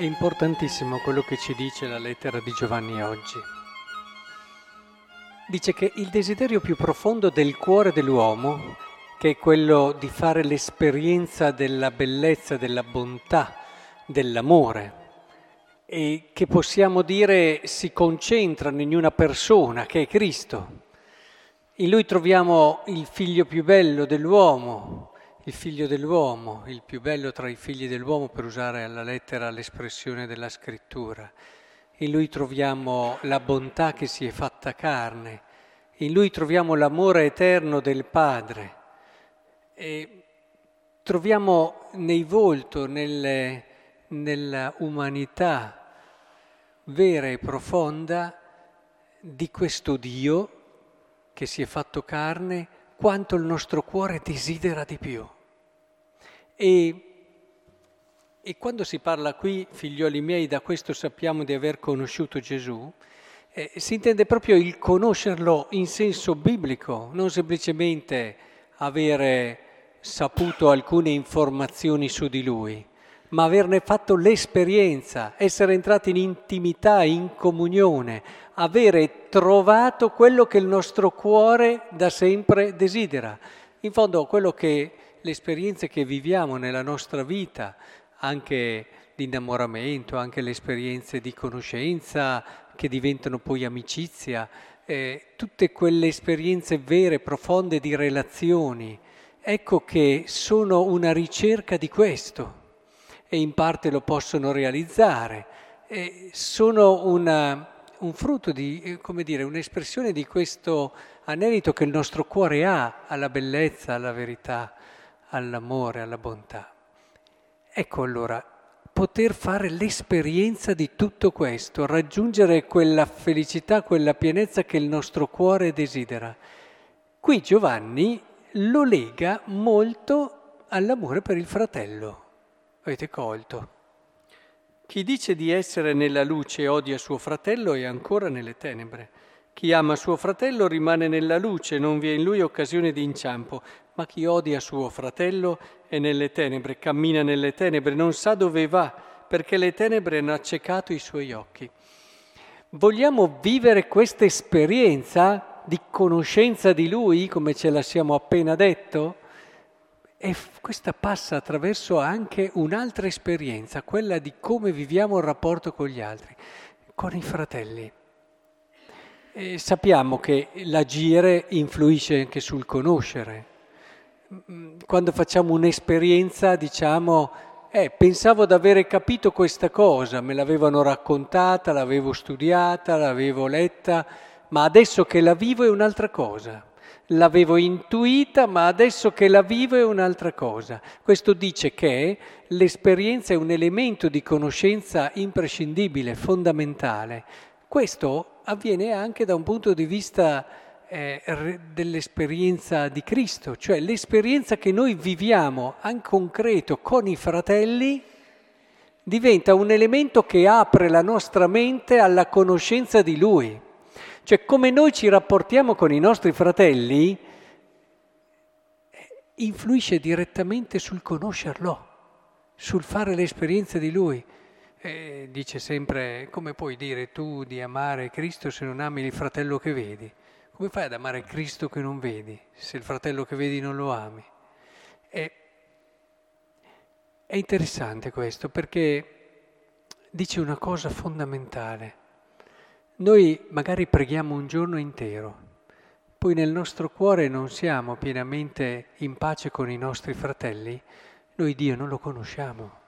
È importantissimo quello che ci dice la lettera di Giovanni oggi. Dice che il desiderio più profondo del cuore dell'uomo, che è quello di fare l'esperienza della bellezza, della bontà, dell'amore, e che possiamo dire si concentrano in una persona che è Cristo. In lui troviamo il figlio più bello dell'uomo, il figlio dell'uomo, il più bello tra i figli dell'uomo per usare alla lettera l'espressione della scrittura. In lui troviamo la bontà che si è fatta carne, in lui troviamo l'amore eterno del Padre e troviamo nei volto, nelle, nella umanità vera e profonda di questo Dio che si è fatto carne quanto il nostro cuore desidera di più. E, e quando si parla qui, figlioli miei, da questo sappiamo di aver conosciuto Gesù, eh, si intende proprio il conoscerlo in senso biblico, non semplicemente avere saputo alcune informazioni su di lui, ma averne fatto l'esperienza, essere entrati in intimità, in comunione, avere trovato quello che il nostro cuore da sempre desidera. In fondo quello che le esperienze che viviamo nella nostra vita, anche di innamoramento, anche le esperienze di conoscenza che diventano poi amicizia, eh, tutte quelle esperienze vere, profonde di relazioni, ecco che sono una ricerca di questo e in parte lo possono realizzare, e sono una, un frutto di, eh, come dire, un'espressione di questo anelito che il nostro cuore ha alla bellezza, alla verità all'amore, alla bontà. Ecco allora, poter fare l'esperienza di tutto questo, raggiungere quella felicità, quella pienezza che il nostro cuore desidera. Qui Giovanni lo lega molto all'amore per il fratello. Avete colto? Chi dice di essere nella luce e odia suo fratello è ancora nelle tenebre. Chi ama suo fratello rimane nella luce, non vi è in lui occasione di inciampo, ma chi odia suo fratello è nelle tenebre, cammina nelle tenebre, non sa dove va, perché le tenebre hanno accecato i suoi occhi. Vogliamo vivere questa esperienza di conoscenza di Lui, come ce la siamo appena detto? E questa passa attraverso anche un'altra esperienza, quella di come viviamo il rapporto con gli altri, con i fratelli. E sappiamo che l'agire influisce anche sul conoscere. Quando facciamo un'esperienza diciamo, eh, pensavo di avere capito questa cosa, me l'avevano raccontata, l'avevo studiata, l'avevo letta, ma adesso che la vivo è un'altra cosa. L'avevo intuita, ma adesso che la vivo è un'altra cosa. Questo dice che l'esperienza è un elemento di conoscenza imprescindibile, fondamentale. Questo avviene anche da un punto di vista eh, dell'esperienza di Cristo, cioè l'esperienza che noi viviamo in concreto con i fratelli diventa un elemento che apre la nostra mente alla conoscenza di Lui. Cioè come noi ci rapportiamo con i nostri fratelli influisce direttamente sul conoscerlo, sul fare l'esperienza di Lui. E dice sempre, come puoi dire tu di amare Cristo se non ami il fratello che vedi? Come fai ad amare Cristo che non vedi, se il fratello che vedi non lo ami? E, è interessante questo perché dice una cosa fondamentale. Noi magari preghiamo un giorno intero, poi nel nostro cuore non siamo pienamente in pace con i nostri fratelli, noi Dio non lo conosciamo.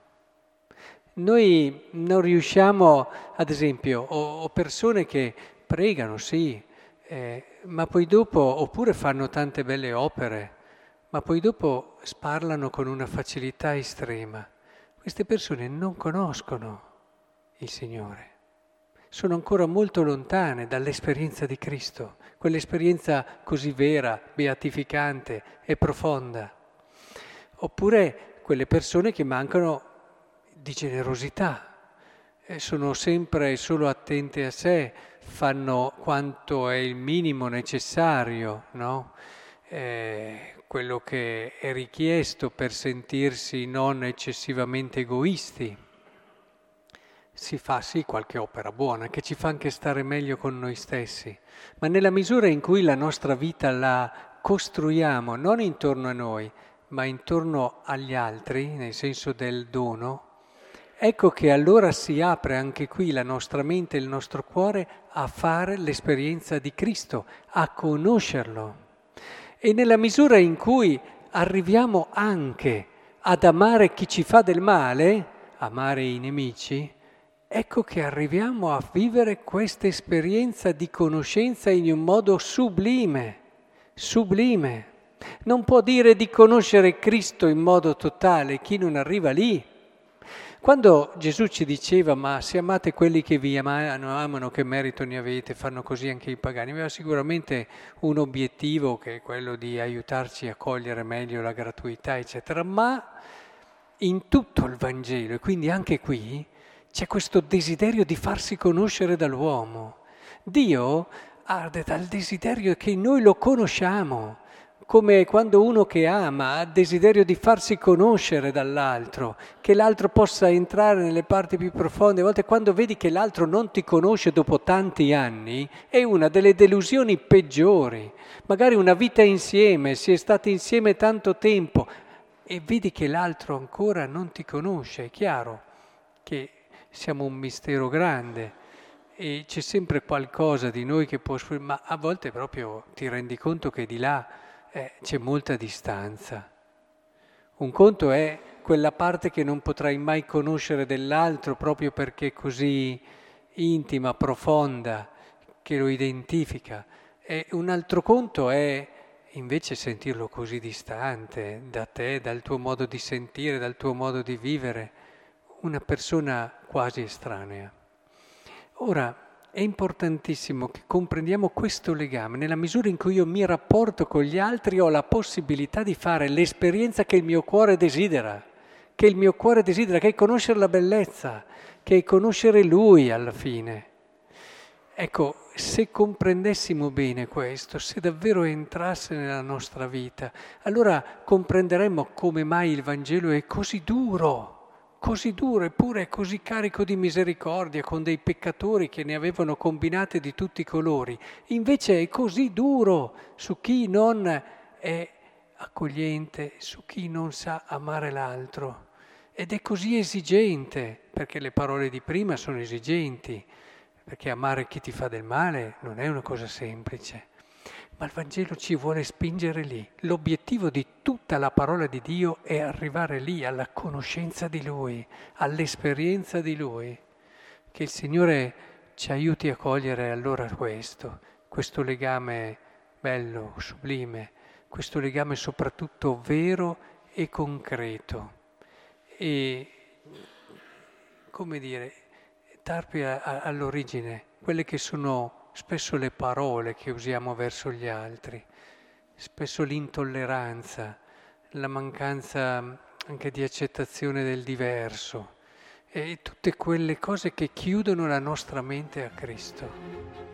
Noi non riusciamo, ad esempio, ho, persone che pregano, sì, eh, ma poi dopo, oppure fanno tante belle opere, ma poi dopo sparlano con una facilità estrema. Queste persone non conoscono il Signore, sono ancora molto lontane dall'esperienza di Cristo, quell'esperienza così vera, beatificante e profonda. Oppure quelle persone che mancano di generosità, eh, sono sempre solo attente a sé, fanno quanto è il minimo necessario, no? eh, quello che è richiesto per sentirsi non eccessivamente egoisti. si fa sì qualche opera buona, che ci fa anche stare meglio con noi stessi, ma nella misura in cui la nostra vita la costruiamo non intorno a noi, ma intorno agli altri, nel senso del dono, ecco che allora si apre anche qui la nostra mente e il nostro cuore a fare l'esperienza di Cristo, a conoscerlo. E nella misura in cui arriviamo anche ad amare chi ci fa del male, amare i nemici, ecco che arriviamo a vivere questa esperienza di conoscenza in un modo sublime, sublime. Non può dire di conoscere Cristo in modo totale chi non arriva lì. Quando Gesù ci diceva ma se amate quelli che vi amano, amano che merito ne avete, fanno così anche i pagani, aveva sicuramente un obiettivo che è quello di aiutarci a cogliere meglio la gratuità, eccetera, ma in tutto il Vangelo, e quindi anche qui, c'è questo desiderio di farsi conoscere dall'uomo. Dio arde dal desiderio che noi lo conosciamo, come quando uno che ama ha desiderio di farsi conoscere dall'altro, che l'altro possa entrare nelle parti più profonde. A volte quando vedi che l'altro non ti conosce dopo tanti anni, è una delle delusioni peggiori. Magari una vita insieme, si è stati insieme tanto tempo e vedi che l'altro ancora non ti conosce, è chiaro che siamo un mistero grande e c'è sempre qualcosa di noi che può, ma a volte proprio ti rendi conto che di là eh, c'è molta distanza. Un conto è quella parte che non potrai mai conoscere dell'altro proprio perché è così intima, profonda, che lo identifica. E un altro conto è invece sentirlo così distante da te, dal tuo modo di sentire, dal tuo modo di vivere una persona quasi estranea. Ora, è importantissimo che comprendiamo questo legame. Nella misura in cui io mi rapporto con gli altri ho la possibilità di fare l'esperienza che il mio cuore desidera, che il mio cuore desidera, che è conoscere la bellezza, che è conoscere Lui alla fine. Ecco, se comprendessimo bene questo, se davvero entrasse nella nostra vita, allora comprenderemmo come mai il Vangelo è così duro così duro eppure così carico di misericordia con dei peccatori che ne avevano combinate di tutti i colori. Invece è così duro su chi non è accogliente, su chi non sa amare l'altro. Ed è così esigente, perché le parole di prima sono esigenti, perché amare chi ti fa del male non è una cosa semplice. Ma il Vangelo ci vuole spingere lì. L'obiettivo di tutta la parola di Dio è arrivare lì alla conoscenza di Lui, all'esperienza di Lui. Che il Signore ci aiuti a cogliere allora questo, questo legame bello, sublime, questo legame soprattutto vero e concreto. E, come dire, tarpi all'origine quelle che sono spesso le parole che usiamo verso gli altri, spesso l'intolleranza, la mancanza anche di accettazione del diverso e tutte quelle cose che chiudono la nostra mente a Cristo.